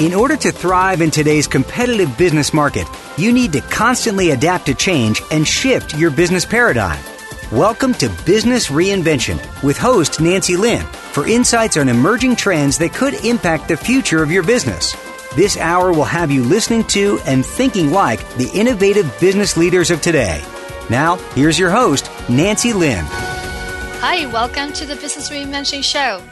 In order to thrive in today's competitive business market, you need to constantly adapt to change and shift your business paradigm. Welcome to Business Reinvention with host Nancy Lin for insights on emerging trends that could impact the future of your business. This hour will have you listening to and thinking like the innovative business leaders of today. Now, here's your host, Nancy Lin. Hi, welcome to the Business Reinvention Show.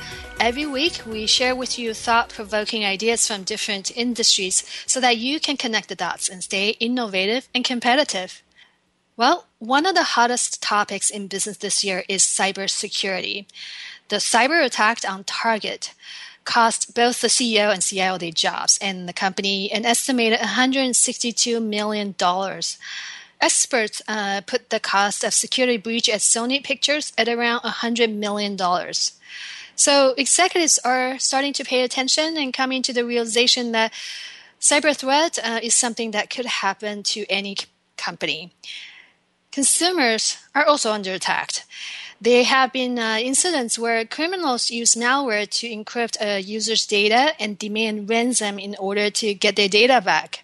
Every week, we share with you thought provoking ideas from different industries so that you can connect the dots and stay innovative and competitive. Well, one of the hottest topics in business this year is cybersecurity. The cyber attack on Target cost both the CEO and CIO their jobs and the company an estimated $162 million. Experts uh, put the cost of security breach at Sony Pictures at around $100 million. So executives are starting to pay attention and coming to the realization that cyber threat uh, is something that could happen to any company. Consumers are also under attack. There have been uh, incidents where criminals use malware to encrypt a user's data and demand ransom in order to get their data back.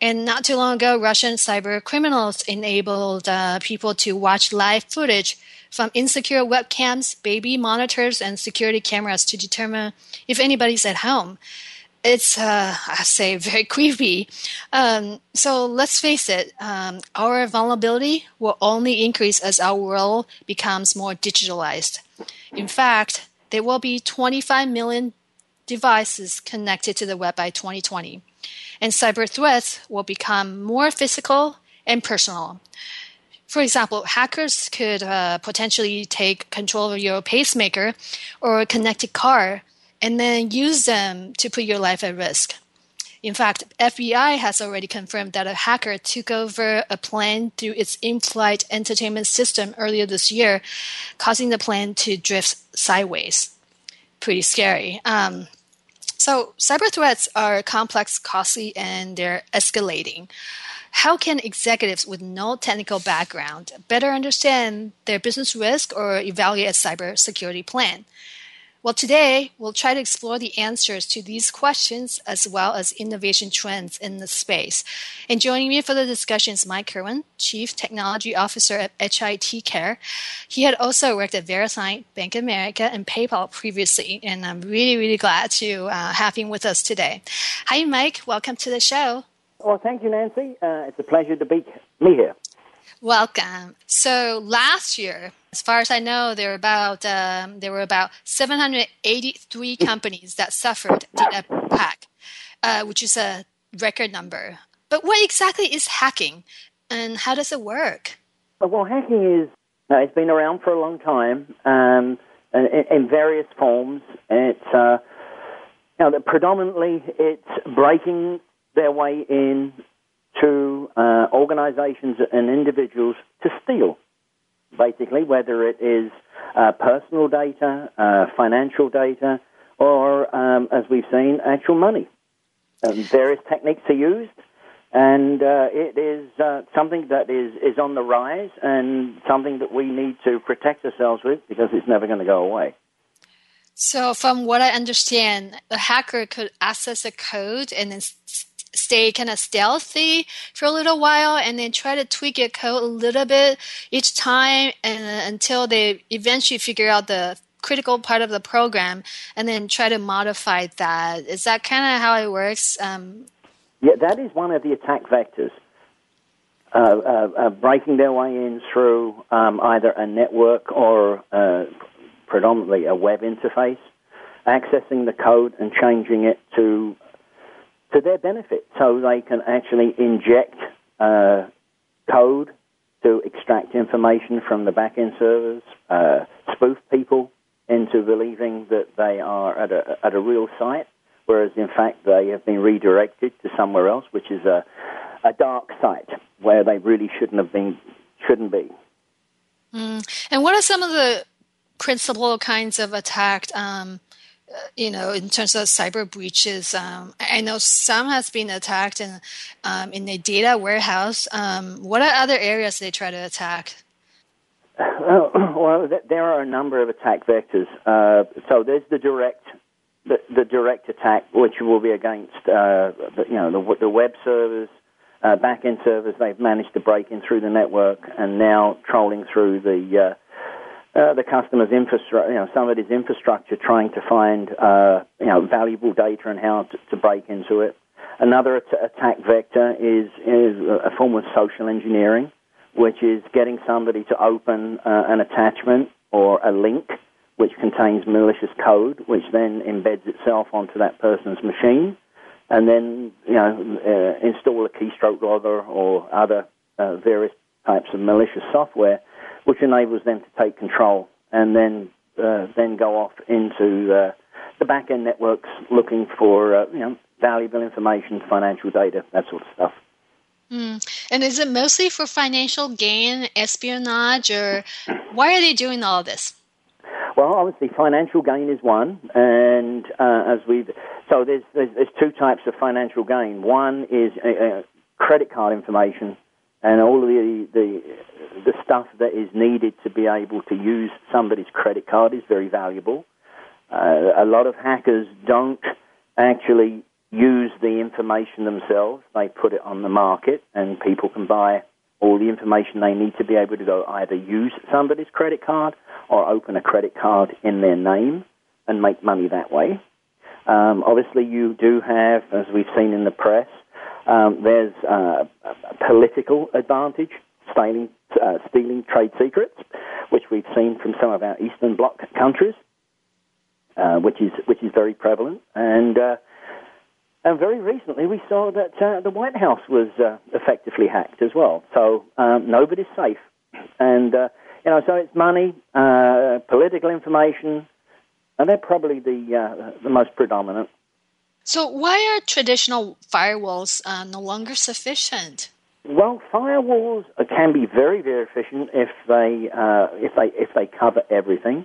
And not too long ago, Russian cyber criminals enabled uh, people to watch live footage from insecure webcams, baby monitors, and security cameras to determine if anybody's at home. It's, uh, I say, very creepy. Um, so let's face it, um, our vulnerability will only increase as our world becomes more digitalized. In fact, there will be 25 million devices connected to the web by 2020, and cyber threats will become more physical and personal. For example, hackers could uh, potentially take control of your pacemaker or a connected car and then use them to put your life at risk. In fact, FBI has already confirmed that a hacker took over a plane through its in-flight entertainment system earlier this year, causing the plane to drift sideways. Pretty scary. Um, so, cyber threats are complex, costly, and they're escalating. How can executives with no technical background better understand their business risk or evaluate a cybersecurity plan? Well, today we'll try to explore the answers to these questions as well as innovation trends in the space. And joining me for the discussion is Mike Kirwan, Chief Technology Officer at HIT Care. He had also worked at VeriSign, Bank of America, and PayPal previously, and I'm really, really glad to uh, have him with us today. Hi, Mike. Welcome to the show. Well, thank you, Nancy. Uh, it's a pleasure to be me here. Welcome. So last year, as far as I know, there were about um, there were about 783 companies that suffered the hack, uh, which is a record number. But what exactly is hacking, and how does it work? Well, hacking is uh, it's been around for a long time um, in, in, various forms. It's uh, now that predominantly it's breaking their way in to uh, organizations and individuals to steal, basically, whether it is uh, personal data, uh, financial data, or, um, as we've seen, actual money. Um, various techniques are used, and uh, it is uh, something that is, is on the rise and something that we need to protect ourselves with because it's never going to go away. So, from what I understand, a hacker could access a code and then stay kind of stealthy for a little while and then try to tweak your code a little bit each time and until they eventually figure out the critical part of the program and then try to modify that. Is that kind of how it works? Um, yeah, that is one of the attack vectors. Uh, uh, uh, breaking their way in through um, either a network or uh, predominantly a web interface, accessing the code and changing it to to their benefit, so they can actually inject uh, code to extract information from the back-end servers, uh, spoof people into believing that they are at a, at a real site, whereas in fact they have been redirected to somewhere else, which is a, a dark site where they really shouldn't have been, shouldn't be. Mm. And what are some of the principal kinds of attack um, you know, in terms of cyber breaches, um, I know some has been attacked in um, in a data warehouse. Um, what are other areas they try to attack? Uh, well, there are a number of attack vectors. Uh, so there's the direct, the, the, direct attack, which will be against, uh, the, you know, the, the web servers, uh, back-end servers. They've managed to break in through the network and now trolling through the uh, the customer's infrastructure, you know, somebody's infrastructure, trying to find, uh, you know, valuable data and how to, to break into it. Another at- attack vector is, is a form of social engineering, which is getting somebody to open uh, an attachment or a link which contains malicious code, which then embeds itself onto that person's machine, and then you know uh, install a keystroke logger or other uh, various types of malicious software which enables them to take control and then uh, then go off into uh, the back end networks looking for uh, you know valuable information, financial data, that sort of stuff. Mm. And is it mostly for financial gain, espionage, or why are they doing all this? Well, obviously, financial gain is one, and uh, as we've so there's, there's, there's two types of financial gain. One is uh, uh credit card information, and all the, the the stuff that is needed to be able to use somebody's credit card is very valuable. Uh, a lot of hackers don't actually use the information themselves. They put it on the market, and people can buy all the information they need to be able to go either use somebody's credit card or open a credit card in their name and make money that way. Um, obviously, you do have, as we've seen in the press, um, there's uh, a political advantage, stealing, uh, stealing trade secrets, which we've seen from some of our Eastern Bloc countries, uh, which is which is very prevalent. And uh, and very recently, we saw that uh, the White House was uh, effectively hacked as well. So um, nobody's safe, and you know, so it's money, political information, and they're probably the the most predominant. So, why are traditional firewalls uh, no longer sufficient? Well, firewalls can be very, very efficient if they uh, if they if they cover everything.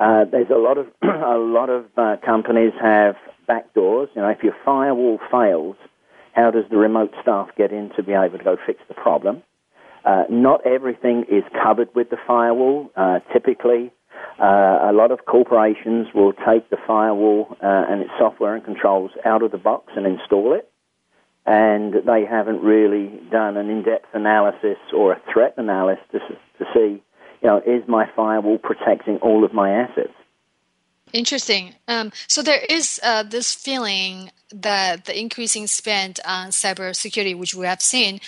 Uh, there's a lot of a lot of uh, companies have backdoors. You know, if your firewall fails, how does the remote staff get in to be able to go fix the problem? Uh, not everything is covered with the firewall. Uh, typically, uh, a lot of corporations will take the firewall uh, and its software and controls out of the box and install it, and they haven't really done an in-depth analysis or a threat analysis to, to see, you know, is my firewall protecting all of my assets? Interesting. Um, so there is uh, this feeling that the increasing spend on cybersecurity, which we have seen,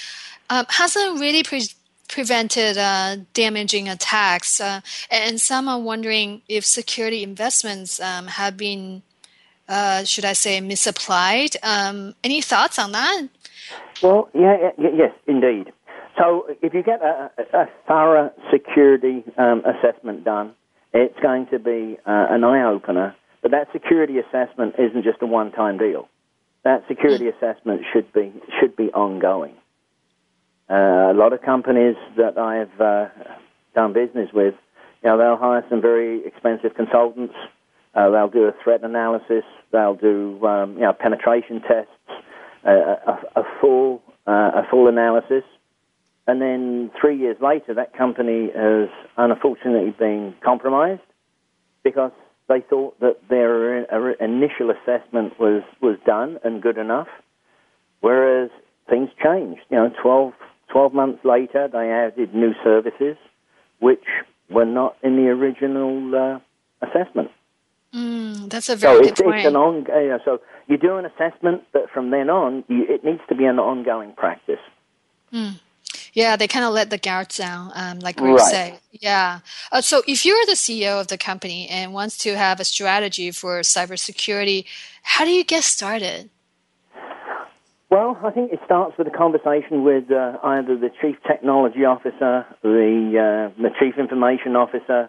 um, hasn't really pre- prevented uh, damaging attacks. Uh, and some are wondering if security investments um, have been, uh, should I say, misapplied. Um, any thoughts on that? Well, yeah, yeah, yes, indeed. So if you get a, a thorough security um, assessment done, it's going to be uh, an eye opener. But that security assessment isn't just a one-time deal. That security mm. assessment should be should be ongoing. Uh, a lot of companies that I've uh, done business with, you know, they'll hire some very expensive consultants. Uh, they'll do a threat analysis. They'll do, um, you know, penetration tests, a, a, a full uh, a full analysis, and then three years later, that company has unfortunately been compromised because they thought that their initial assessment was, was done and good enough, whereas things changed. You know, 12, 12 months later, they added new services which were not in the original uh, assessment. Mm, that's a very so good it's, point. It's an on, uh, so you do an assessment, but from then on, you, it needs to be an ongoing practice. Mm. Yeah, they kind of let the guards down, um, like we right. say. Yeah. Uh, so if you're the CEO of the company and wants to have a strategy for cybersecurity, how do you get started? Well, I think it starts with a conversation with uh, either the chief technology officer, the uh, the chief information officer,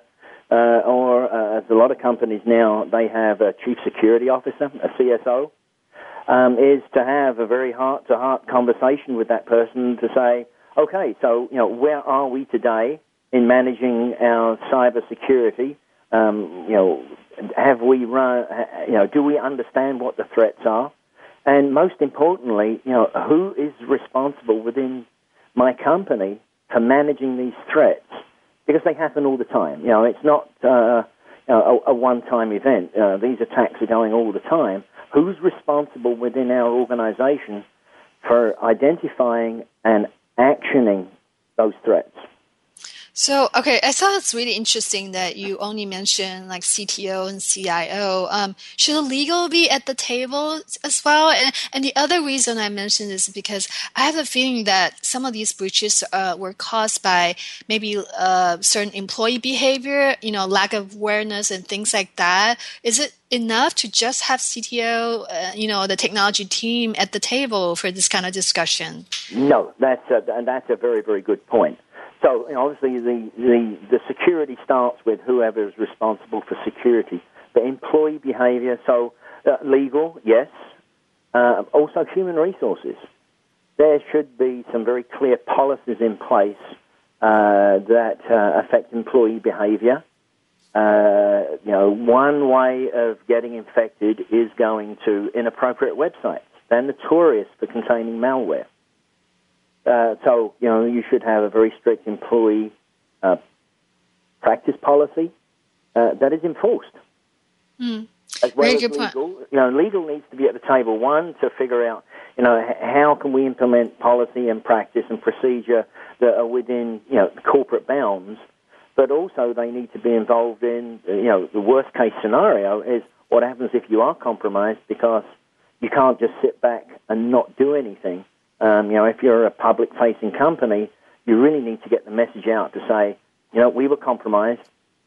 uh, or uh, as a lot of companies now, they have a chief security officer, a CSO. Um, is to have a very heart-to-heart conversation with that person to say, okay, so you know, where are we today in managing our cyber security? Um, you know, have we run? You know, do we understand what the threats are? And most importantly, you know, who is responsible within my company for managing these threats? Because they happen all the time. You know, it's not uh, you know, a, a one-time event. Uh, these attacks are going all the time. Who's responsible within our organization for identifying and actioning those threats? So, okay, I thought it's really interesting that you only mentioned like CTO and CIO. Um, should legal be at the table as well? And, and the other reason I mentioned is because I have a feeling that some of these breaches uh, were caused by maybe uh, certain employee behavior, you know, lack of awareness and things like that. Is it enough to just have CTO, uh, you know, the technology team at the table for this kind of discussion? No, that's a, that's a very, very good point. So obviously the, the, the security starts with whoever is responsible for security. But employee behavior, so uh, legal, yes. Uh, also human resources. There should be some very clear policies in place uh, that uh, affect employee behavior. Uh, you know, one way of getting infected is going to inappropriate websites. They're notorious for containing malware. Uh, so, you know, you should have a very strict employee uh, practice policy uh, that is enforced. Mm. As well as legal, point. you know, legal needs to be at the table. One to figure out, you know, how can we implement policy and practice and procedure that are within, you know, corporate bounds. But also, they need to be involved in, you know, the worst case scenario is what happens if you are compromised because you can't just sit back and not do anything. Um, you know, if you're a public-facing company, you really need to get the message out to say, you know, we were compromised.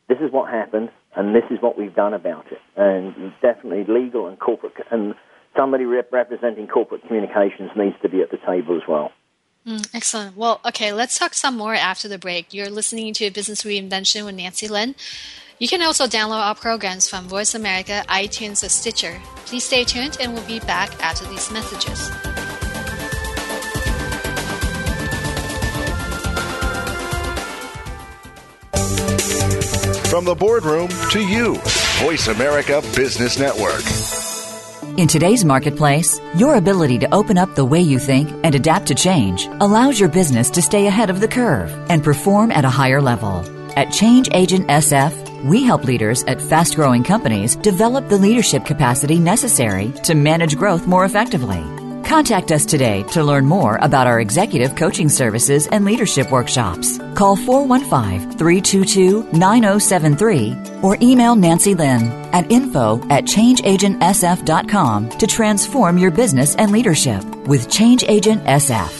This is what happened, and this is what we've done about it. And definitely legal and corporate, and somebody rep- representing corporate communications needs to be at the table as well. Mm, excellent. Well, okay, let's talk some more after the break. You're listening to Business Reinvention with Nancy Lin. You can also download our programs from Voice America, iTunes, or Stitcher. Please stay tuned, and we'll be back after these messages. From the boardroom to you, Voice America Business Network. In today's marketplace, your ability to open up the way you think and adapt to change allows your business to stay ahead of the curve and perform at a higher level. At Change Agent SF, we help leaders at fast growing companies develop the leadership capacity necessary to manage growth more effectively. Contact us today to learn more about our executive coaching services and leadership workshops. Call 415 322 9073 or email Nancy Lin at info at changeagentsf.com to transform your business and leadership with Change Agent SF.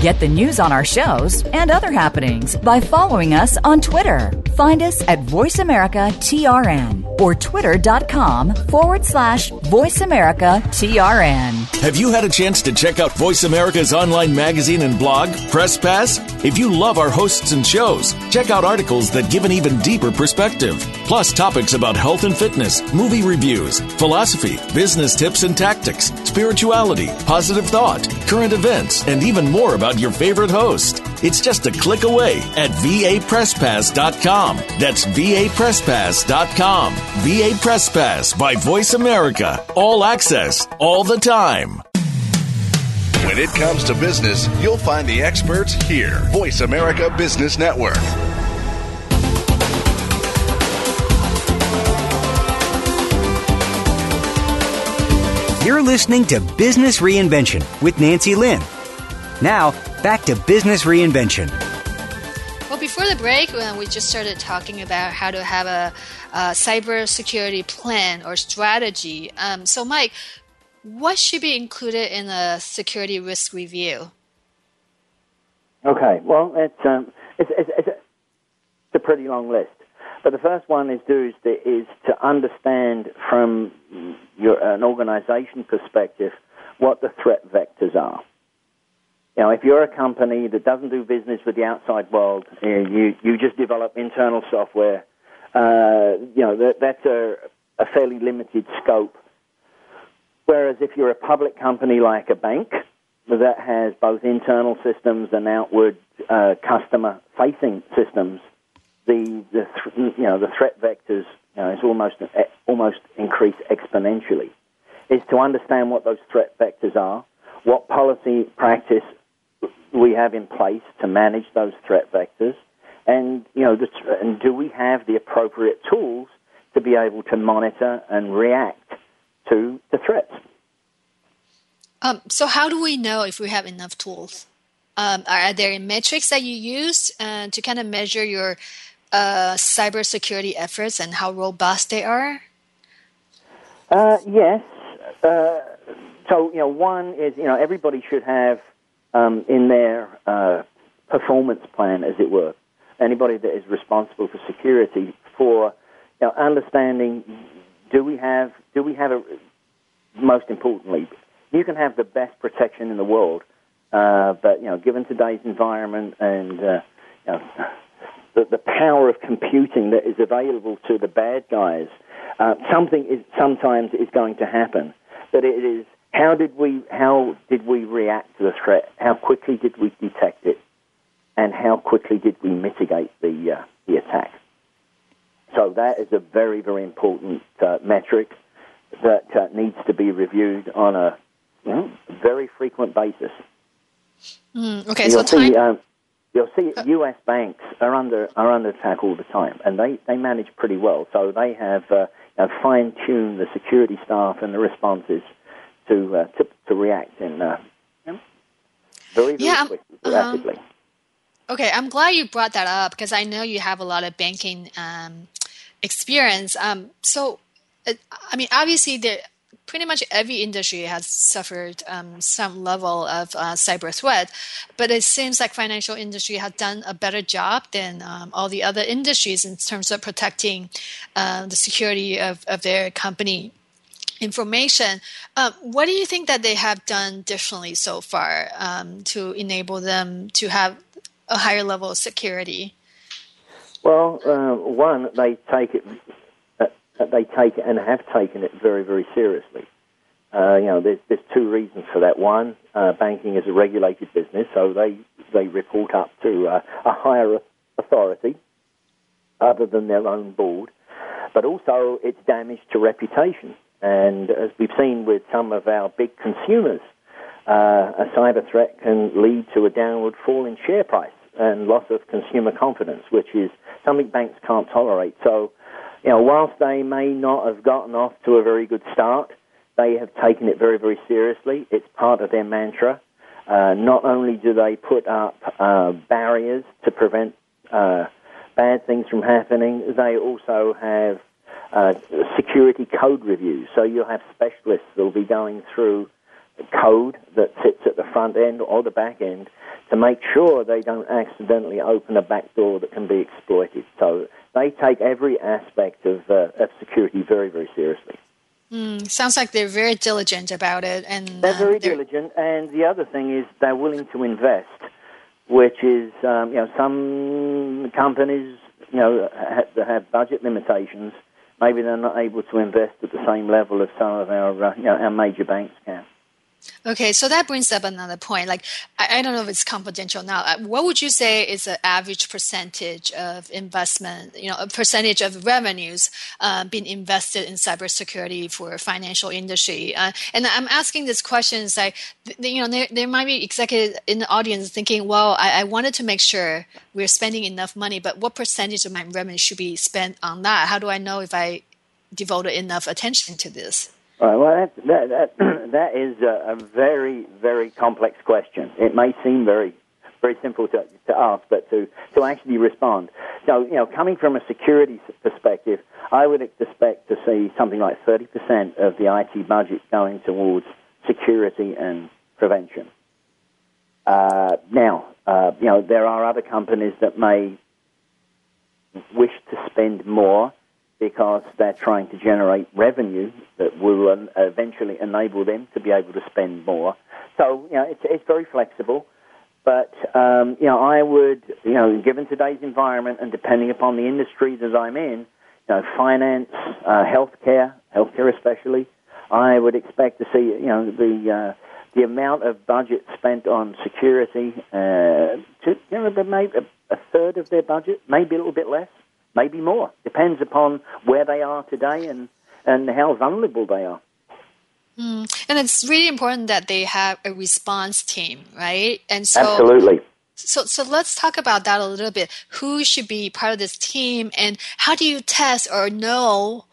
Get the news on our shows and other happenings by following us on Twitter. Find us at VoiceAmericaTRN or twitter.com forward slash VoiceAmericaTRN. Have you had a chance to check out Voice America's online magazine and blog, Press Pass? If you love our hosts and shows, check out articles that give an even deeper perspective. Plus, topics about health and fitness, movie reviews, philosophy, business tips and tactics, spirituality, positive thought, current events, and even more about your favorite host. It's just a click away at vapresspass.com. That's vapresspass.com. VA Press Pass by Voice America. All access, all the time. When it comes to business, you'll find the experts here. Voice America Business Network. You're listening to Business Reinvention with Nancy Lin. Now, back to Business Reinvention. Well, before the break, uh, we just started talking about how to have a, a cybersecurity plan or strategy. Um, so, Mike, what should be included in a security risk review? Okay, well, it's, um, it's, it's, it's, a pretty long list. But the first one is do is to, is to understand from your, an organization perspective what the threat vectors are. You know, if you're a company that doesn't do business with the outside world, you you just develop internal software. Uh, you know, that, that's a, a fairly limited scope. Whereas if you're a public company like a bank that has both internal systems and outward uh, customer-facing systems, the, the th- you know the threat vectors you know, is almost almost increase exponentially. Is to understand what those threat vectors are, what policy practice we have in place to manage those threat vectors, and you know, the, and do we have the appropriate tools to be able to monitor and react to the threats? Um, so, how do we know if we have enough tools? Um, are there metrics that you use uh, to kind of measure your uh, cybersecurity efforts and how robust they are? Uh, yes. Uh, so, you know, one is, you know, everybody should have um, in their uh, performance plan, as it were. Anybody that is responsible for security, for you know, understanding, do we have, do we have a, most importantly, you can have the best protection in the world, uh, but you know, given today's environment and uh, you know, the, the power of computing that is available to the bad guys, uh, something is sometimes is going to happen. But it is how did we how did we react to the threat? How quickly did we detect it? And how quickly did we mitigate the uh, the attack? So that is a very very important uh, metric that uh, needs to be reviewed on a you know, very frequent basis. Mm, okay, you'll so see, time. um, you'll see U.S. banks are under are under attack all the time, and they, they manage pretty well. So they have uh, you know, fine tuned the security staff and the responses to uh, to, to react in uh, very very Yeah, quickly, um, rapidly. Okay, I'm glad you brought that up because I know you have a lot of banking um, experience. Um, so, uh, I mean, obviously, there pretty much every industry has suffered um, some level of uh, cyber threat, but it seems like financial industry has done a better job than um, all the other industries in terms of protecting uh, the security of, of their company information. Um, what do you think that they have done differently so far um, to enable them to have a higher level of security? Well, uh, one, they take it. Uh, they take and have taken it very, very seriously. Uh, you know, there's, there's two reasons for that. One, uh, banking is a regulated business, so they they report up to uh, a higher authority other than their own board. But also, it's damage to reputation. And as we've seen with some of our big consumers, uh, a cyber threat can lead to a downward fall in share price and loss of consumer confidence, which is something banks can't tolerate. So, you know, whilst they may not have gotten off to a very good start, they have taken it very, very seriously. It's part of their mantra. Uh, not only do they put up uh, barriers to prevent uh, bad things from happening, they also have uh, security code reviews. So you'll have specialists that will be going through code that sits at the front end or the back end to make sure they don't accidentally open a back door that can be exploited. So they take every aspect of, uh, of security very, very seriously. Mm, sounds like they're very diligent about it, and they're very uh, they're... diligent. And the other thing is they're willing to invest, which is um, you know some companies you know have, have budget limitations. Maybe they're not able to invest at the same level as some of our uh, you know our major banks can. Okay, so that brings up another point. Like, I, I don't know if it's confidential now. Uh, what would you say is the average percentage of investment, you know, a percentage of revenues uh, being invested in cybersecurity for financial industry? Uh, and I'm asking this question is like, you know, there, there might be executives in the audience thinking, well, I, I wanted to make sure we're spending enough money, but what percentage of my revenue should be spent on that? How do I know if I devoted enough attention to this? Right, well, that, that, that, that is a, a, very, very complex question. It may seem very, very simple to, to ask, but to, to actually respond. So, you know, coming from a security perspective, I would expect to see something like 30% of the IT budget going towards security and prevention. Uh, now, uh, you know, there are other companies that may wish to spend more because they're trying to generate revenue that will eventually enable them to be able to spend more. So, you know, it's, it's very flexible. But, um, you know, I would, you know, given today's environment and depending upon the industry that I'm in, you know, finance, uh, healthcare, healthcare especially, I would expect to see, you know, the, uh, the amount of budget spent on security, uh, to, you know, maybe a third of their budget, maybe a little bit less maybe more. Depends upon where they are today and, and how vulnerable they are. Mm. And it's really important that they have a response team, right? And so, absolutely. So, so let's talk about that a little bit. Who should be part of this team, and how do you test or know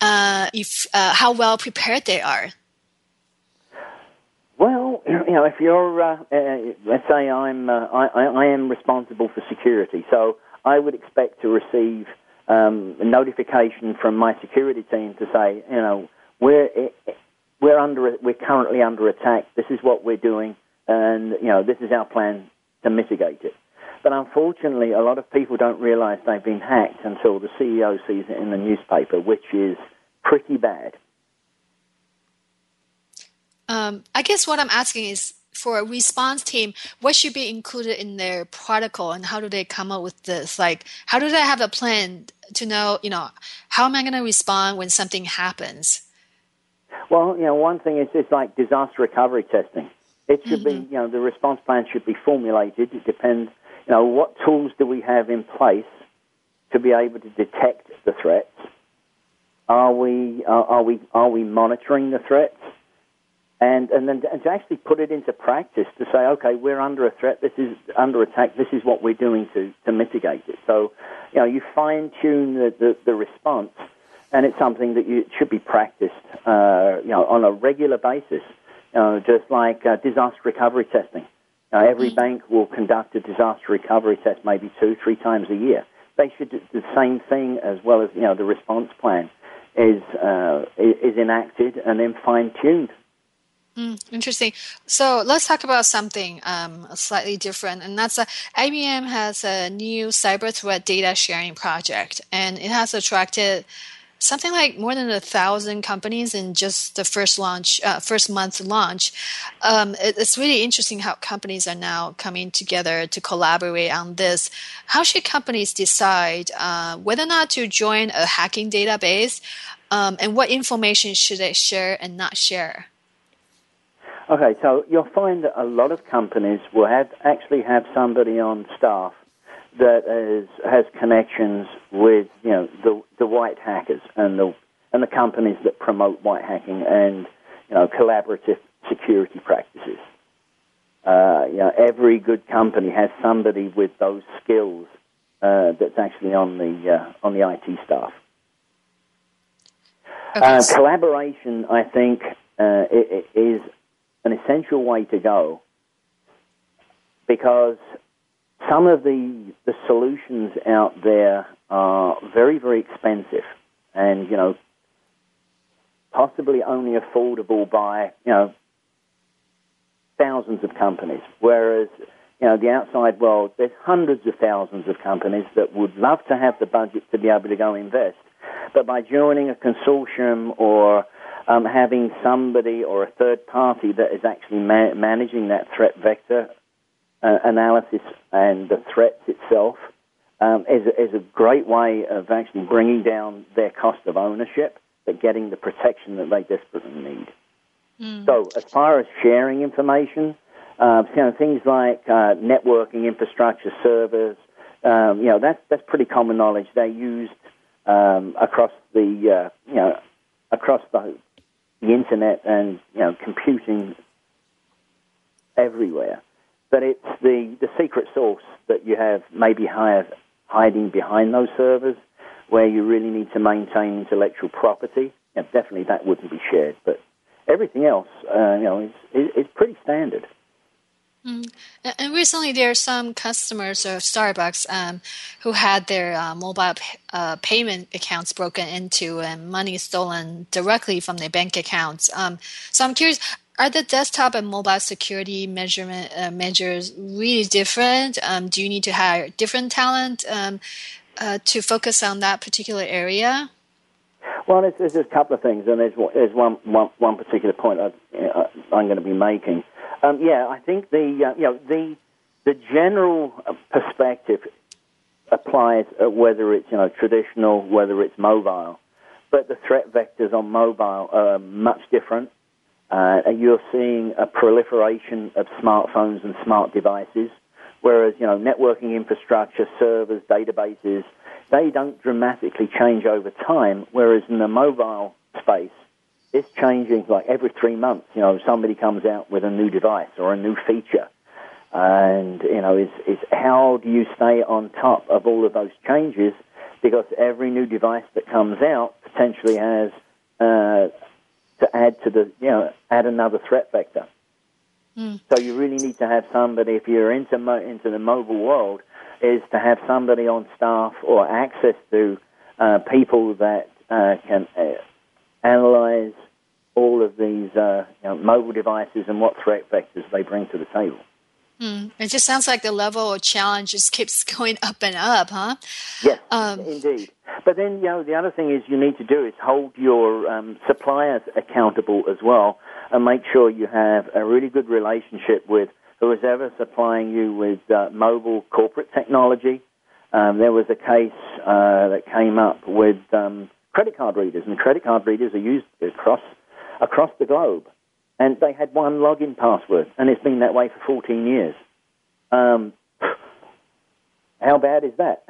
uh, if uh, how well prepared they are? Well, you know, if you're, uh, uh let's say I'm, uh, I, I am responsible for security, so I would expect to receive um, a notification from my security team to say, you know, we're we're under we're currently under attack. This is what we're doing, and you know, this is our plan to mitigate it. But unfortunately, a lot of people don't realize they've been hacked until the CEO sees it in the newspaper, which is pretty bad. Um, I guess what I'm asking is for a response team, what should be included in their protocol and how do they come up with this? Like, how do they have a plan to know, you know, how am I going to respond when something happens? Well, you know, one thing is it's like disaster recovery testing. It should mm-hmm. be, you know, the response plan should be formulated. It depends, you know, what tools do we have in place to be able to detect the threats? Are we, are, are we, are we monitoring the threats? And and then and to actually put it into practice to say, okay, we're under a threat. This is under attack. This is what we're doing to to mitigate it. So, you know, you fine tune the, the, the response, and it's something that you should be practiced, uh, you know, on a regular basis. You know, just like uh, disaster recovery testing. Uh, every mm-hmm. bank will conduct a disaster recovery test maybe two, three times a year. They should do the same thing as well as you know the response plan is uh, is enacted and then fine tuned Mm, interesting. So let's talk about something um, slightly different, and that's uh, IBM has a new cyber threat data sharing project, and it has attracted something like more than a thousand companies in just the first launch, uh, first month launch. Um, it, it's really interesting how companies are now coming together to collaborate on this. How should companies decide uh, whether or not to join a hacking database, um, and what information should they share and not share? Okay, so you'll find that a lot of companies will have actually have somebody on staff that is, has connections with you know the the white hackers and the and the companies that promote white hacking and you know collaborative security practices. Uh, you know, every good company has somebody with those skills uh, that's actually on the uh, on the IT staff. Okay. Uh, collaboration, I think, uh, is an essential way to go because some of the the solutions out there are very very expensive and you know possibly only affordable by you know thousands of companies, whereas you know the outside world, there's hundreds of thousands of companies that would love to have the budget to be able to go invest, but by joining a consortium or um, having somebody or a third party that is actually ma- managing that threat vector uh, analysis and the threats itself um, is, is a great way of actually bringing down their cost of ownership, but getting the protection that they desperately need. Mm. So, as far as sharing information, uh, you know, things like uh, networking infrastructure, servers, um, you know, that's that's pretty common knowledge. They're used um, across the uh, you know across the the internet and you know computing everywhere. But it's the, the secret source that you have maybe hide, hiding behind those servers where you really need to maintain intellectual property. Definitely that wouldn't be shared. But everything else, uh, you know, is, is, is pretty standard. Mm. And recently, there are some customers of Starbucks um, who had their uh, mobile uh, payment accounts broken into and money stolen directly from their bank accounts. Um, so I'm curious. Are the desktop and mobile security measurement uh, measures really different? Um, do you need to hire different talent um, uh, to focus on that particular area? Well, there's, there's a couple of things, and there's, there's one, one, one particular point I, I'm going to be making. Um, yeah, I think the uh, you know the the general perspective applies uh, whether it's you know traditional, whether it's mobile, but the threat vectors on mobile are much different. Uh, you're seeing a proliferation of smartphones and smart devices, whereas you know networking infrastructure, servers, databases, they don't dramatically change over time. Whereas in the mobile space, it's changing like every three months. You know, somebody comes out with a new device or a new feature. And, you know, is, is how do you stay on top of all of those changes? Because every new device that comes out potentially has uh, to add to the, you know, add another threat vector. Mm. So you really need to have somebody, if you're into, mo- into the mobile world, is to have somebody on staff or access to uh, people that uh, can uh, analyze all of these uh, you know, mobile devices and what threat vectors they bring to the table. Mm. It just sounds like the level of challenge just keeps going up and up, huh? Yes, um, indeed. But then, you know, the other thing is you need to do is hold your um, suppliers accountable as well, and make sure you have a really good relationship with who is ever supplying you with uh, mobile corporate technology. Um, there was a case uh, that came up with um, credit card readers, and credit card readers are used across across the globe. And they had one login password, and it's been that way for 14 years. Um, how bad is that?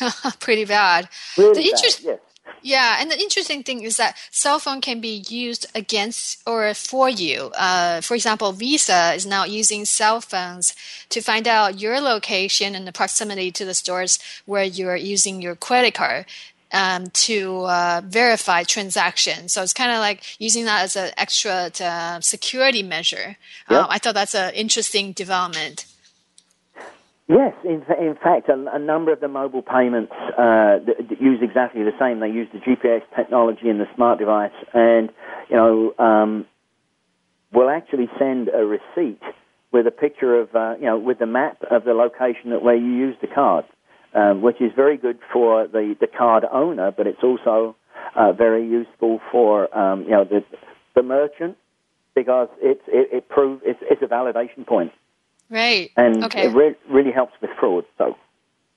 Pretty bad. Really the bad, yes. Yeah, and the interesting thing is that cell phone can be used against or for you. Uh, for example, Visa is now using cell phones to find out your location and the proximity to the stores where you're using your credit card um, to uh, verify transactions. So it's kind of like using that as an extra uh, security measure. Um, I thought that's an interesting development. Yes, in, in fact, a, a, number of the mobile payments uh, use exactly the same. They use the GPS technology in the smart device, and you know, um, will actually send a receipt with a picture of, uh, you know, with the map of the location that where you use the card um, which is very good for the, the card owner, but it's also uh, very useful for um, you know the, the merchant because it's it, it proves it's, it's a validation point. Right. And okay. it re- really helps with fraud. So.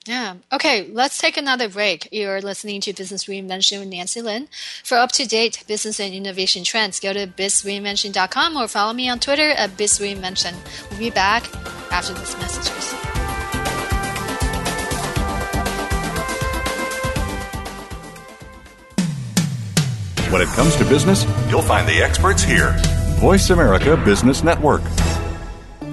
Yeah. Okay, let's take another break. You're listening to Business Reinvention with Nancy Lin. For up to date business and innovation trends, go to bizreinvention.com or follow me on Twitter at bizreinvention. We'll be back after this messages. When it comes to business, you'll find the experts here. Voice America Business Network.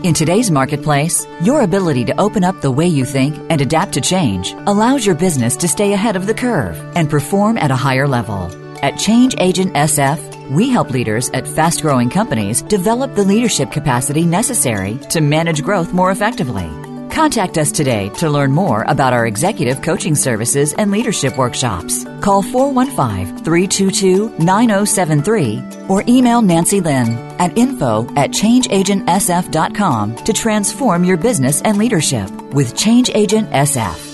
In today's marketplace, your ability to open up the way you think and adapt to change allows your business to stay ahead of the curve and perform at a higher level. At Change Agent SF, we help leaders at fast growing companies develop the leadership capacity necessary to manage growth more effectively. Contact us today to learn more about our executive coaching services and leadership workshops. Call 415 322 9073 or email Nancy Lin at info at changeagentsf.com to transform your business and leadership with Change Agent SF.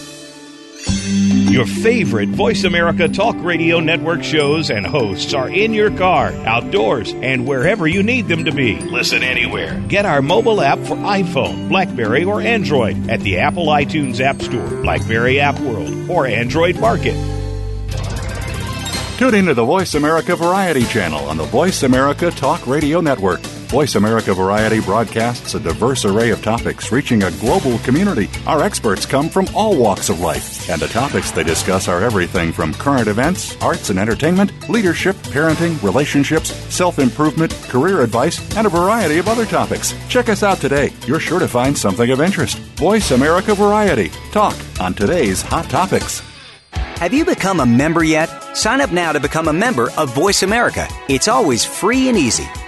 Your favorite Voice America Talk Radio Network shows and hosts are in your car, outdoors, and wherever you need them to be. Listen anywhere. Get our mobile app for iPhone, Blackberry, or Android at the Apple iTunes App Store, Blackberry App World, or Android Market. Tune into the Voice America Variety channel on the Voice America Talk Radio Network. Voice America Variety broadcasts a diverse array of topics reaching a global community. Our experts come from all walks of life, and the topics they discuss are everything from current events, arts and entertainment, leadership, parenting, relationships, self improvement, career advice, and a variety of other topics. Check us out today. You're sure to find something of interest. Voice America Variety. Talk on today's hot topics. Have you become a member yet? Sign up now to become a member of Voice America. It's always free and easy.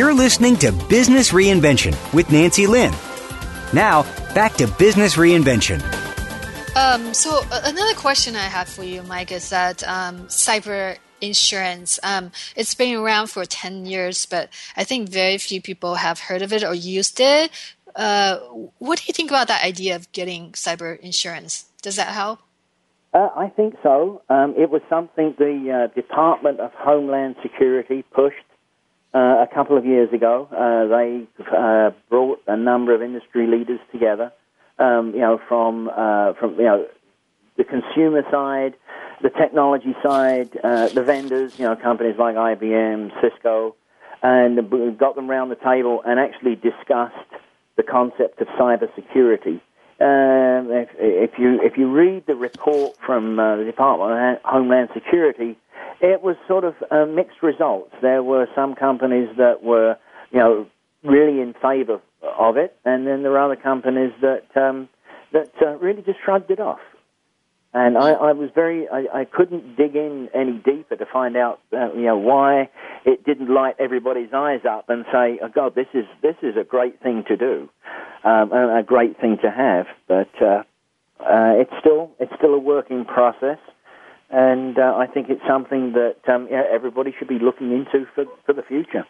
You're listening to Business Reinvention with Nancy Lin. Now, back to Business Reinvention. Um, so uh, another question I have for you, Mike, is that um, cyber insurance. Um, it's been around for 10 years, but I think very few people have heard of it or used it. Uh, what do you think about that idea of getting cyber insurance? Does that help? Uh, I think so. Um, it was something the uh, Department of Homeland Security pushed uh, a couple of years ago. Uh, they uh, brought a number of industry leaders together, um, you know, from from you know the consumer side, the technology side, the vendors, you know, companies like IBM, Cisco, and got them around the table and actually discussed the concept of cybersecurity. Um, if, if, you if you read the report from uh, the Department of Homeland Security, it was sort of uh, mixed results. There were some companies that were, you know, really in favour of it, and then there are other companies that um, that uh, really just shrugged it off. And I, I was very, I, I couldn't dig in any deeper to find out, uh, you know, why it didn't light everybody's eyes up and say, "Oh God, this is this is a great thing to do, um, and a great thing to have." But uh, uh, it's still it's still a working process, and uh, I think it's something that um, yeah, everybody should be looking into for for the future.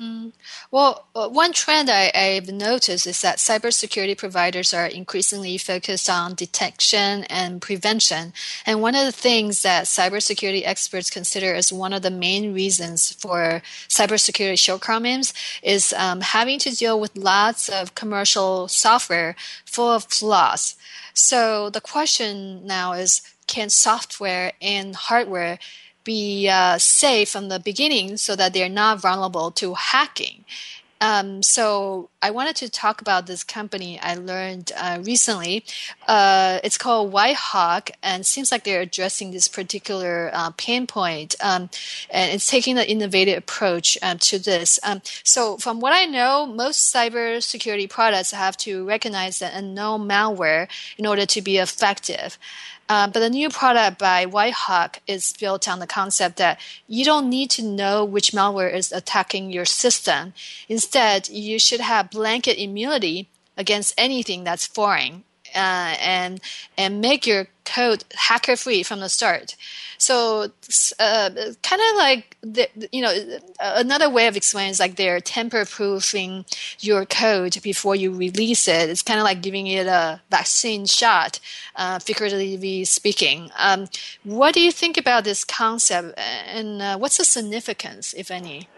Mm. Well, uh, one trend I, have noticed is that cybersecurity providers are increasingly focused on detection and prevention. And one of the things that cybersecurity experts consider as one of the main reasons for cybersecurity shortcomings is um, having to deal with lots of commercial software full of flaws. So the question now is can software and hardware be uh, safe from the beginning so that they're not vulnerable to hacking. Um, so I wanted to talk about this company I learned uh, recently. Uh, it's called Whitehawk, and seems like they're addressing this particular uh, pain point, um, and it's taking an innovative approach um, to this. Um, so, from what I know, most cybersecurity products have to recognize the unknown malware in order to be effective. Uh, but the new product by Whitehawk is built on the concept that you don't need to know which malware is attacking your system. Instead, you should have blanket immunity against anything that's foreign uh, and and make your code hacker free from the start. So, uh, kind of like the, you know, another way of explaining is like they're tamper proofing your code before you release it. It's kind of like giving it a vaccine shot, uh, figuratively speaking. Um, what do you think about this concept, and uh, what's the significance, if any?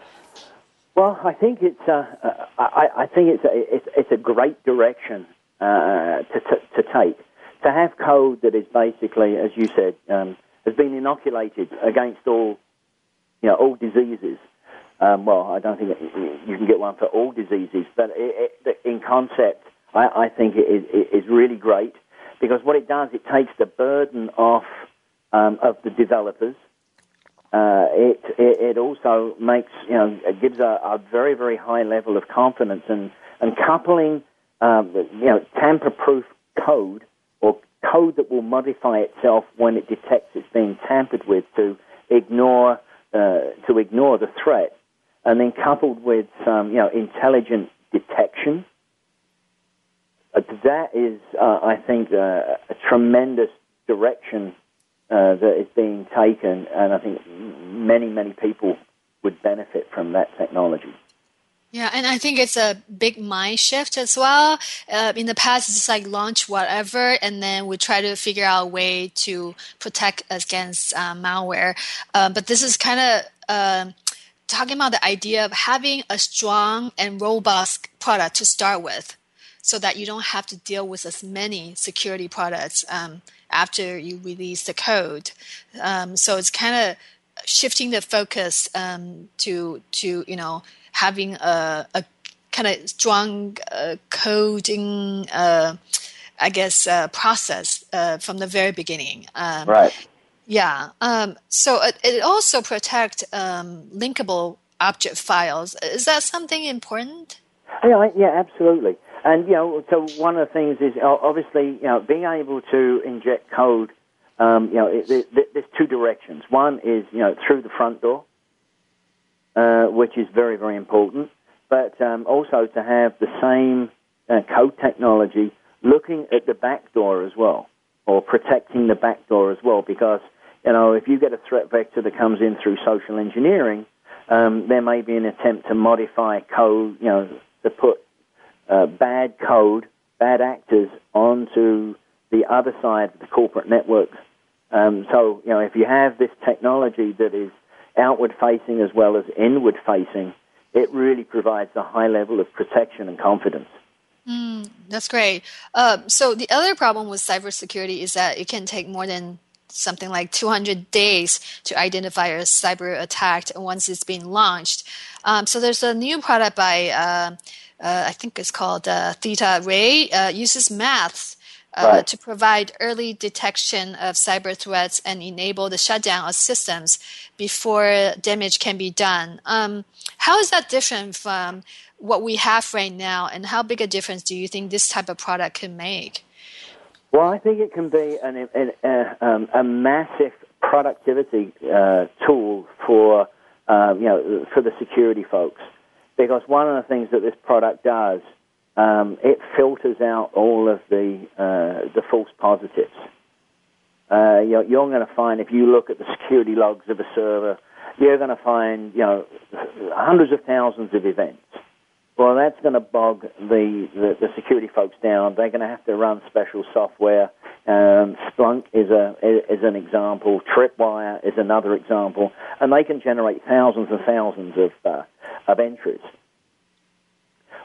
Well, I think it's uh, I, I, think it's a, it's, it's a great direction uh, to, to, to take. To have code that is basically, as you said, um, has been inoculated against all, you know, all diseases. Um, well, I don't think you can get one for all diseases, but it, it, in concept, I, I think it is, it is really great because what it does, it takes the burden off um, of the developers. Uh, it, it, it also makes you know it gives a, a, very very high level of confidence and and coupling um, you know tamper-proof code or code that will modify itself when it detects it's being tampered with to ignore uh, to ignore the threat, and then coupled with some you know intelligent detection. Uh, that is, uh, I think, uh, a tremendous direction uh, that is being taken, and I think many, many people would benefit from that technology. Yeah, and I think it's a big mind shift as well. Uh, in the past, it's like launch whatever, and then we try to figure out a way to protect against uh, malware. Uh, but this is kind of um, talking about the idea of having a strong and robust product to start with, so that you don't have to deal with as many security products. Um, after you release the code. Um, so it's kind of shifting the focus um, to to you know having a, a kind of strong uh, coding, uh, I guess, uh, process uh, from the very beginning. Um, right. Yeah. Um, so it, it also protects um, linkable object files. Is that something important? Yeah, yeah, absolutely. And you know, so one of the things is obviously you know being able to inject code. Um, you know, it, it, there's two directions. One is you know through the front door, uh, which is very very important, but um, also to have the same uh, code technology looking at the back door as well, or protecting the back door as well, because you know if you get a threat vector that comes in through social engineering, um, there may be an attempt to modify code, you know, to put uh, bad code, bad actors onto the other side of the corporate network. Um, so, you know, if you have this technology that is outward facing as well as inward facing, it really provides a high level of protection and confidence. Mm, that's great. Uh, so the other problem with cybersecurity is that it can take more than something like 200 days to identify a cyber attack once it's been launched. Um, so there's a new product by uh, uh, I think it's called uh, ThetaRay, uh, uses math uh, right. to provide early detection of cyber threats and enable the shutdown of systems before damage can be done. Um, how is that different from what we have right now, and how big a difference do you think this type of product can make? Well, I think it can be an, an, a, um, a massive productivity uh, tool for uh, you know for the security folks because one of the things that this product does, um, it filters out all of the uh, the false positives. Uh, you're, you're going to find if you look at the security logs of a server, you're going to find you know hundreds of thousands of events. Well, that's going to bog the, the, the security folks down. They're going to have to run special software. Um, Splunk is a is an example. Tripwire is another example, and they can generate thousands and thousands of uh, of entries.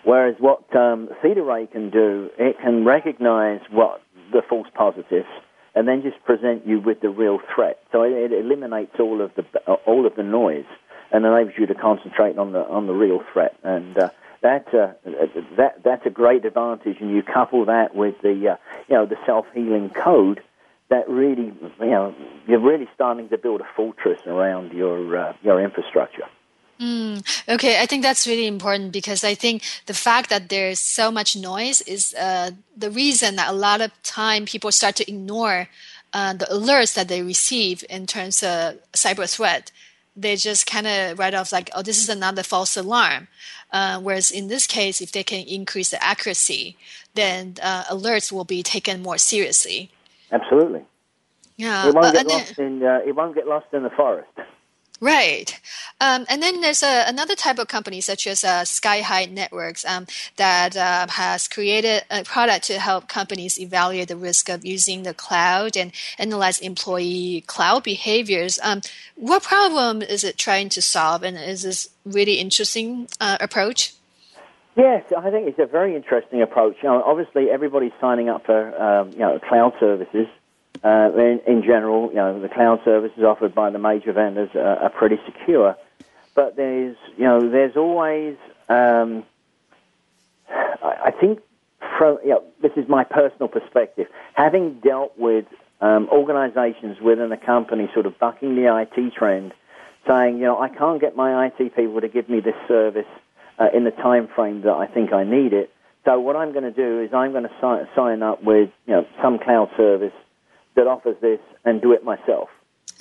Whereas what um, ThetaRay can do, it can recognize what the false positives and then just present you with the real threat. So it, it eliminates all of the all of the noise and enables you to concentrate on the on the real threat. And uh, that uh, that that's a great advantage. And you couple that with the uh, you know the self healing code. That really, you know, you're really starting to build a fortress around your uh, your infrastructure. Mm, okay, I think that's really important because I think the fact that there's so much noise is uh, the reason that a lot of time people start to ignore uh, the alerts that they receive in terms of cyber threat. They just kind of write off like, "Oh, this is another false alarm." Uh, whereas in this case, if they can increase the accuracy, then uh, alerts will be taken more seriously. Absolutely. Yeah, it won't get lost in uh, it won't get lost in the forest. Right. Um, and then there's a, another type of company, such as uh, Skyhigh Networks, um, that uh, has created a product to help companies evaluate the risk of using the cloud and analyze employee cloud behaviors. Um, what problem is it trying to solve, and is this really interesting uh, approach? Yes, I think it's a very interesting approach. You know, obviously, everybody's signing up for um, you know cloud services uh, in, in, general, you know, the cloud services offered by the major vendors are, are pretty secure. But there's, you know, there's always, um, I, I think from you know, this is my personal perspective. Having dealt with um, organizations within a company sort of bucking the IT trend, saying, you know, I can't get my IT people to give me this service uh, in the time frame that I think I need it. So what I'm going to do is I'm going to si- sign up with you know some cloud service that offers this and do it myself.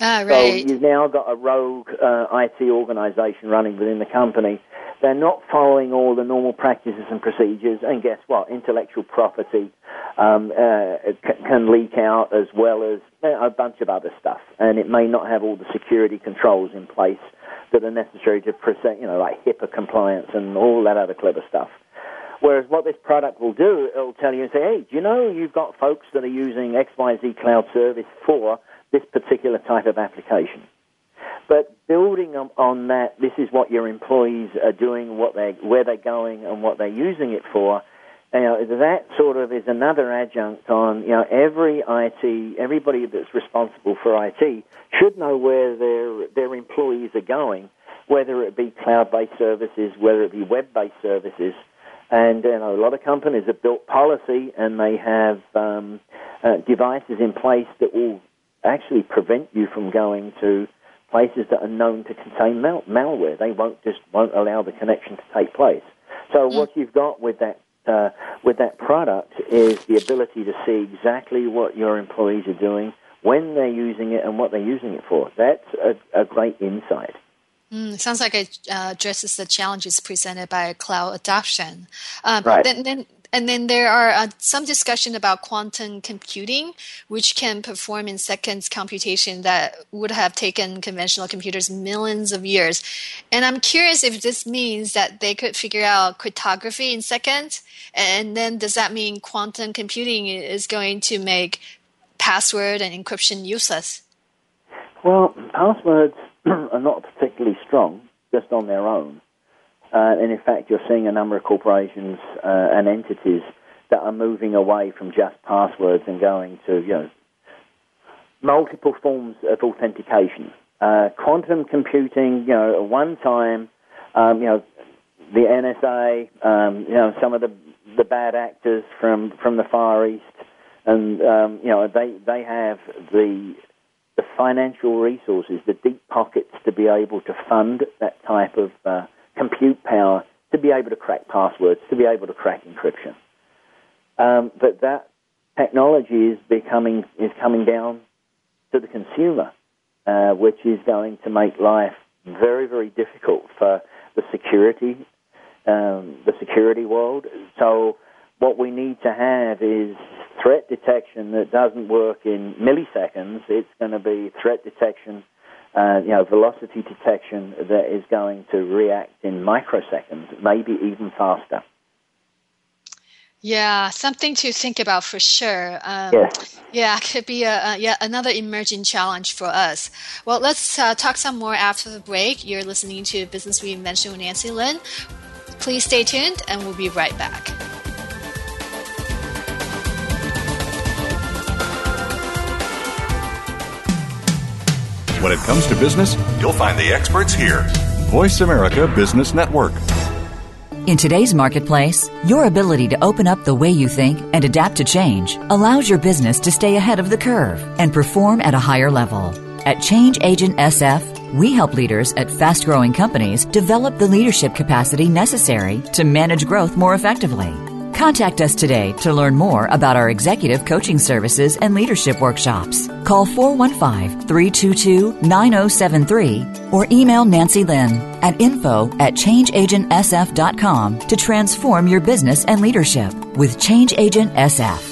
Ah, right. So you've now got a rogue uh, IT organization running within the company. They're not following all the normal practices and procedures, and guess what? Intellectual property um, uh, c- can leak out as well as a bunch of other stuff, and it may not have all the security controls in place that are necessary to present, you know, like HIPAA compliance and all that other clever stuff. Whereas what this product will do, it'll tell you and say, hey, do you know you've got folks that are using XYZ cloud service for this particular type of application? But building on that, this is what your employees are doing, what they where they're going, and what they're using it for. You know, that sort of is another adjunct on, you know, every IT, everybody that's responsible for IT should know where their, their employees are going, whether it be cloud-based services, whether it be web-based services. And you know, a lot of companies have built policy and they have um, uh, devices in place that will actually prevent you from going to places that are known to contain mal- malware. They won't just won't allow the connection to take place. So mm. what you've got with that uh, with that product is the ability to see exactly what your employees are doing, when they're using it, and what they're using it for. That's a, a great insight. Mm, sounds like it uh, addresses the challenges presented by cloud adoption. Um, right. Then, then and then there are uh, some discussion about quantum computing, which can perform in seconds computation that would have taken conventional computers millions of years. And I'm curious if this means that they could figure out cryptography in seconds. And then does that mean quantum computing is going to make password and encryption useless? Well, passwords are not strong just on their own. Uh, and in fact, you're seeing a number of corporations uh, and entities that are moving away from just passwords and going to you know multiple forms of authentication. Uh, quantum computing, you know, one time, um, you know, the NSA, um, you know, some of the the bad actors from from the Far East, and um, you know, they they have the the financial resources, the deep pockets to be able to fund that type of uh, compute power to be able to crack passwords, to be able to crack encryption. Um, but that technology is becoming is coming down to the consumer, uh, which is going to make life very very difficult for the security um, the security world. So what we need to have is threat detection that doesn't work in milliseconds. It's going to be threat detection uh, you know, velocity detection that is going to react in microseconds, maybe even faster. Yeah, something to think about for sure. Um, yes. Yeah, could be a, a, yeah another emerging challenge for us. Well, let's uh, talk some more after the break. You're listening to Business Reinvention with Nancy Lin. Please stay tuned, and we'll be right back. When it comes to business, you'll find the experts here. Voice America Business Network. In today's marketplace, your ability to open up the way you think and adapt to change allows your business to stay ahead of the curve and perform at a higher level. At Change Agent SF, we help leaders at fast growing companies develop the leadership capacity necessary to manage growth more effectively. Contact us today to learn more about our executive coaching services and leadership workshops. Call 415 322 9073 or email Nancy Lin at info at changeagentsf.com to transform your business and leadership with Change Agent SF.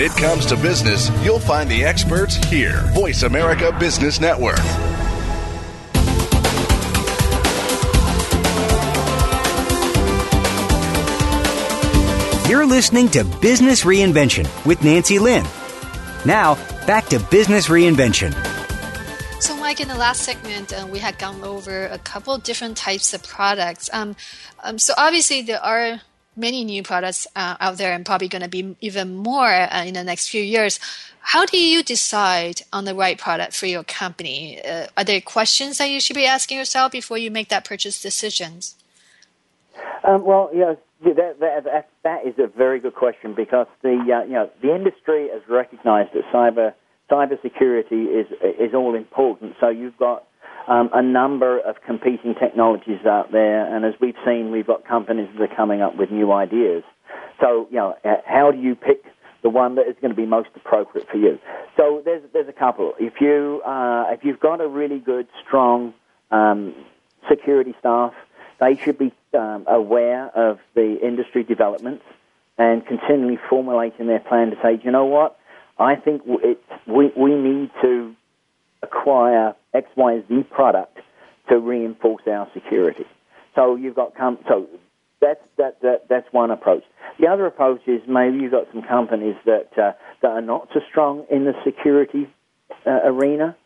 When it comes to business, you'll find the experts here. Voice America Business Network. You're listening to Business Reinvention with Nancy Lin. Now, back to Business Reinvention. So, Mike, in the last segment, uh, we had gone over a couple different types of products. Um, um, so, obviously, there are many new products uh, out there and probably going to be even more uh, in the next few years. How do you decide on the right product for your company? Uh, are there questions that you should be asking yourself before you make that purchase decisions? Um, well, yeah, that, that, that, that is a very good question because the uh, you know the industry has recognised that cyber cybersecurity is is all important. So you've got um, a number of competing technologies out there, and as we've seen, we've got companies that are coming up with new ideas. So, you know, uh, how do you pick the one that is going to be most appropriate for you? So, there's there's a couple. If you uh, if you've got a really good, strong um, security staff, they should be um, aware of the industry developments and continually formulating their plan to say, you know what, I think it, we we need to acquire XYZ product to reinforce our security. So you've got com- so that's that, that that's one approach. The other approach is maybe you've got some companies that uh, that are not so strong in the security uh, arena.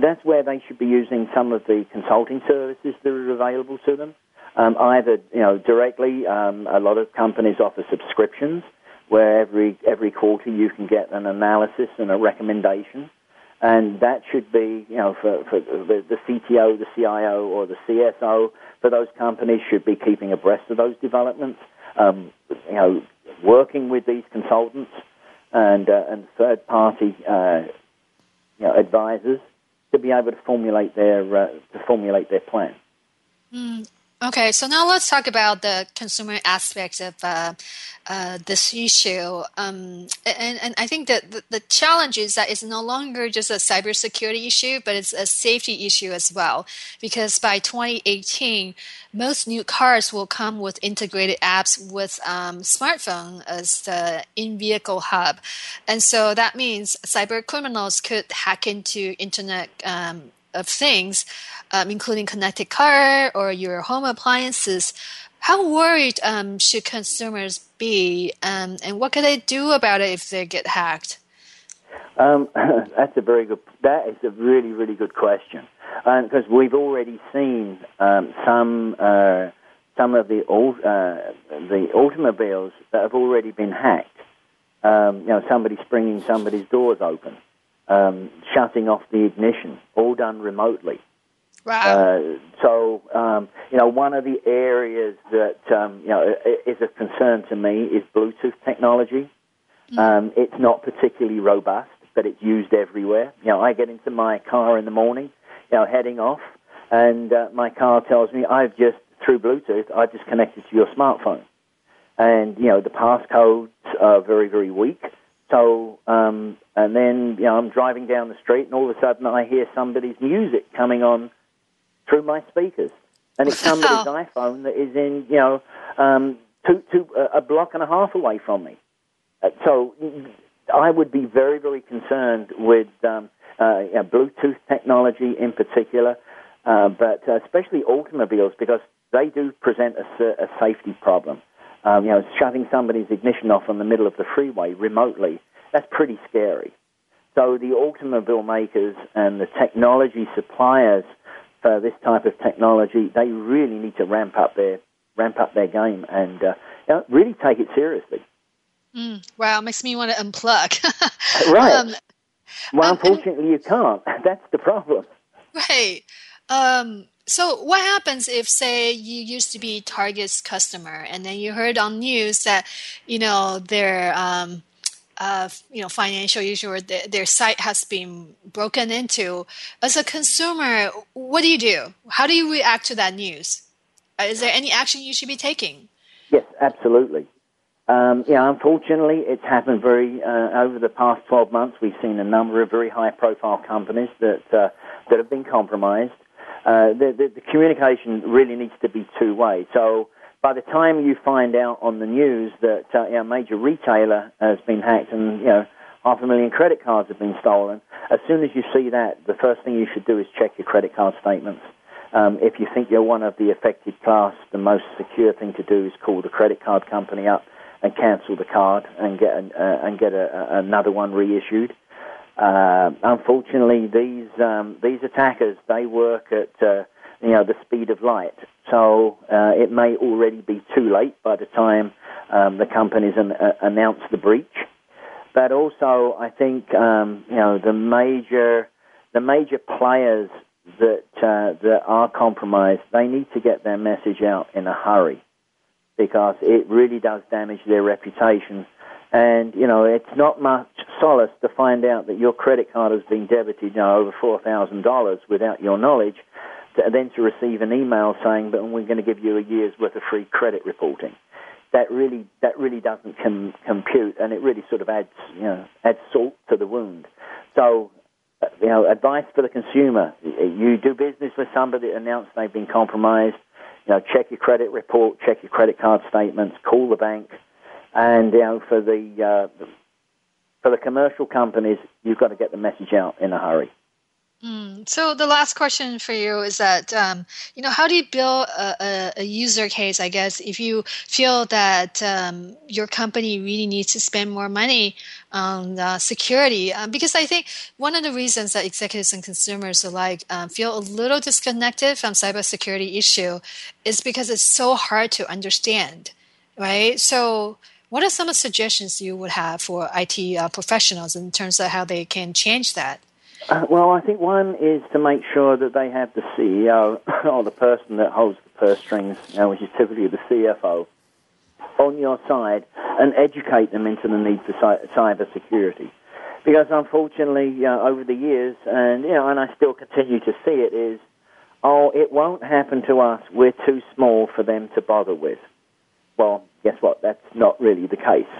That's where they should be using some of the consulting services that are available to them. Um, either you know directly, um, a lot of companies offer subscriptions where every every quarter you can get an analysis and a recommendation and that should be, you know, for, for the, the CTO, the CIO, or the CSO for those companies should be keeping abreast of those developments. Um, you know, working with these consultants and uh, and third party uh, you know, advisors to be able to formulate their uh, to formulate their plan. Mm, okay, so now let's talk about the consumer aspects of uh, uh, this issue. Um, and, and I think that the, the, challenge is that it's no longer just a cybersecurity issue, but it's a safety issue as well. Because by 2018, most new cars will come with integrated apps with um, smartphone as the in-vehicle hub, and so that means cyber criminals could hack into Internet um, of Things, um, including connected car or your home appliances. How worried um, should consumers be, um, and what can they do about it if they get hacked? Um, that's a very good. That is a really, really good question, because uh, we've already seen um, some uh, some of the uh, the automobiles that have already been hacked. Um, you know, somebody springing somebody's doors open, um, shutting off the ignition, all done remotely. Wow. Uh, so, um, you know, one of the areas that, um, you know, is a concern to me is Bluetooth technology. Mm. Um, it's not particularly robust, but it's used everywhere. You know, I get into my car in the morning, you know, heading off, and uh, my car tells me I've just, through Bluetooth, I've just connected to your smartphone. And, you know, the passcodes are very, very weak. So, um, and then, you know, I'm driving down the street and all of a sudden I hear somebody's music coming on through my speakers, and it's somebody's iPhone that is in you know um, two, two, uh, a block and a half away from me. Uh, so I would be very very concerned with um, uh, Bluetooth technology in particular, uh, but especially automobiles because they do present a, a safety problem. Um, you know, shutting somebody's ignition off in the middle of the freeway remotely, that's pretty scary. So the automobile makers and the technology suppliers for this type of technology, they really need to ramp up their ramp up their game and uh, you know, really take it seriously. Mm, wow, makes me want to unplug. right. Um, well, unfortunately, and, you can't. That's the problem. Right. Um, so what happens if, say, you used to be Target's customer, and then you heard on news that, you know, their um, uh, you know financial issue or the, their site has been broken into? As a consumer, what do you do? How do you react to that news? Uh, is there any action you should be taking? Yes, absolutely. Um, yeah, unfortunately, it's happened very uh, over the past 12 months. We've seen a number of very high-profile companies that uh, that have been compromised uh, the, the, the communication really needs to be two way. So by the time you find out on the news that uh, a major retailer has been hacked and you know half a million credit cards have been stolen, as soon as you see that, the first thing you should do is check your credit card statements. Um, if you think you're one of the affected class, the most secure thing to do is call the credit card company up and cancel the card and get an, uh, and get a, a, another one reissued. Uh, unfortunately, these um, these attackers they work at uh, you know the speed of light, so uh, it may already be too late by the time um, the companies an- uh, announce the breach. But also, I think um, you know the major the major players that uh, that are compromised, they need to get their message out in a hurry because it really does damage their reputation and, you know, it's not much solace to find out that your credit card has been debited, you know, over $4,000 without your knowledge, to, then to receive an email saying, but we're going to give you a year's worth of free credit reporting. That really, that really doesn't com- compute, and it really sort of adds, you know, adds salt to the wound. So, uh, you know, advice for the consumer: you do business with somebody that announced they've been compromised. You know, check your credit report, check your credit card statements, call the bank and you know, for the uh, for the commercial companies, you've got to get the message out in a hurry. Mm. So the last question for you is that um, you know how do you build a, a, a, user case? I guess if you feel that um, your company really needs to spend more money on uh, security, um, because I think one of the reasons that executives and consumers alike um, feel a little disconnected from cybersecurity issue is because it's so hard to understand, right? So what are some suggestions you would have for IT uh, professionals in terms of how they can change that? Uh, well, I think one is to make sure that they have the CEO or the person that holds the purse strings, you know, which is typically the CFO, on your side and educate them into the need for cyber security. Because unfortunately, uh, over the years, and you know, and I still continue to see it, is oh, it won't happen to us. We're too small for them to bother with. Well, guess what? That's not really the case.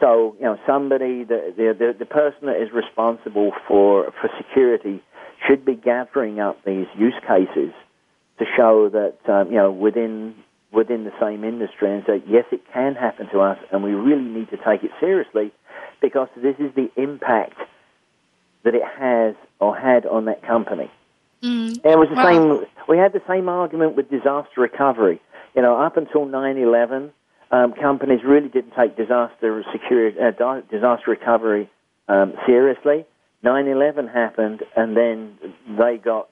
So, you know, somebody, the, the, the person that is responsible for, for security should be gathering up these use cases to show that, um, you know, within, within the same industry and say, yes, it can happen to us and we really need to take it seriously because this is the impact that it has or had on that company. Mm. And it was the wow. same, we had the same argument with disaster recovery. You know, up until 9 11, um, companies really didn't take disaster uh, disaster recovery um, seriously. 9/11 happened, and then they got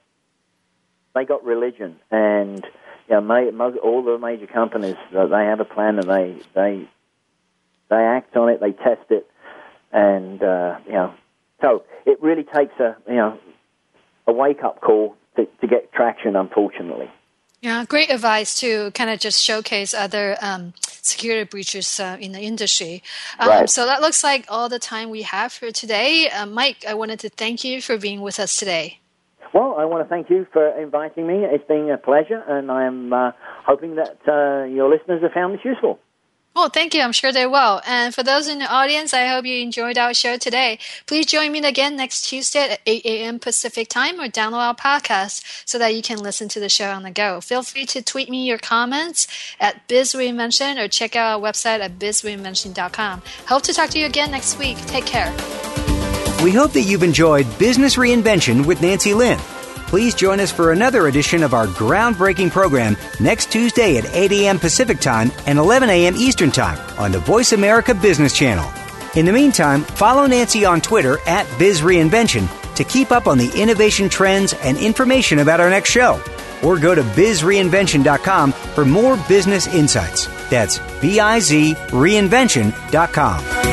they got religion, and you know, all the major companies uh, they have a plan and they they they act on it, they test it, and uh, you know, so it really takes a you know a wake up call to, to get traction. Unfortunately. Yeah, great advice to kind of just showcase other um, security breaches uh, in the industry. Um, right. So that looks like all the time we have for today. Uh, Mike, I wanted to thank you for being with us today. Well, I want to thank you for inviting me. It's been a pleasure, and I'm uh, hoping that uh, your listeners have found this useful. Oh, thank you. I'm sure they will. And for those in the audience, I hope you enjoyed our show today. Please join me again next Tuesday at 8 a.m. Pacific time or download our podcast so that you can listen to the show on the go. Feel free to tweet me your comments at Biz Reinvention or check out our website at bizreinvention.com. Hope to talk to you again next week. Take care. We hope that you've enjoyed Business Reinvention with Nancy Lin. Please join us for another edition of our groundbreaking program next Tuesday at 8 a.m. Pacific Time and 11 a.m. Eastern Time on the Voice America Business Channel. In the meantime, follow Nancy on Twitter at BizReinvention to keep up on the innovation trends and information about our next show. Or go to bizreinvention.com for more business insights. That's B I Z reinvention.com.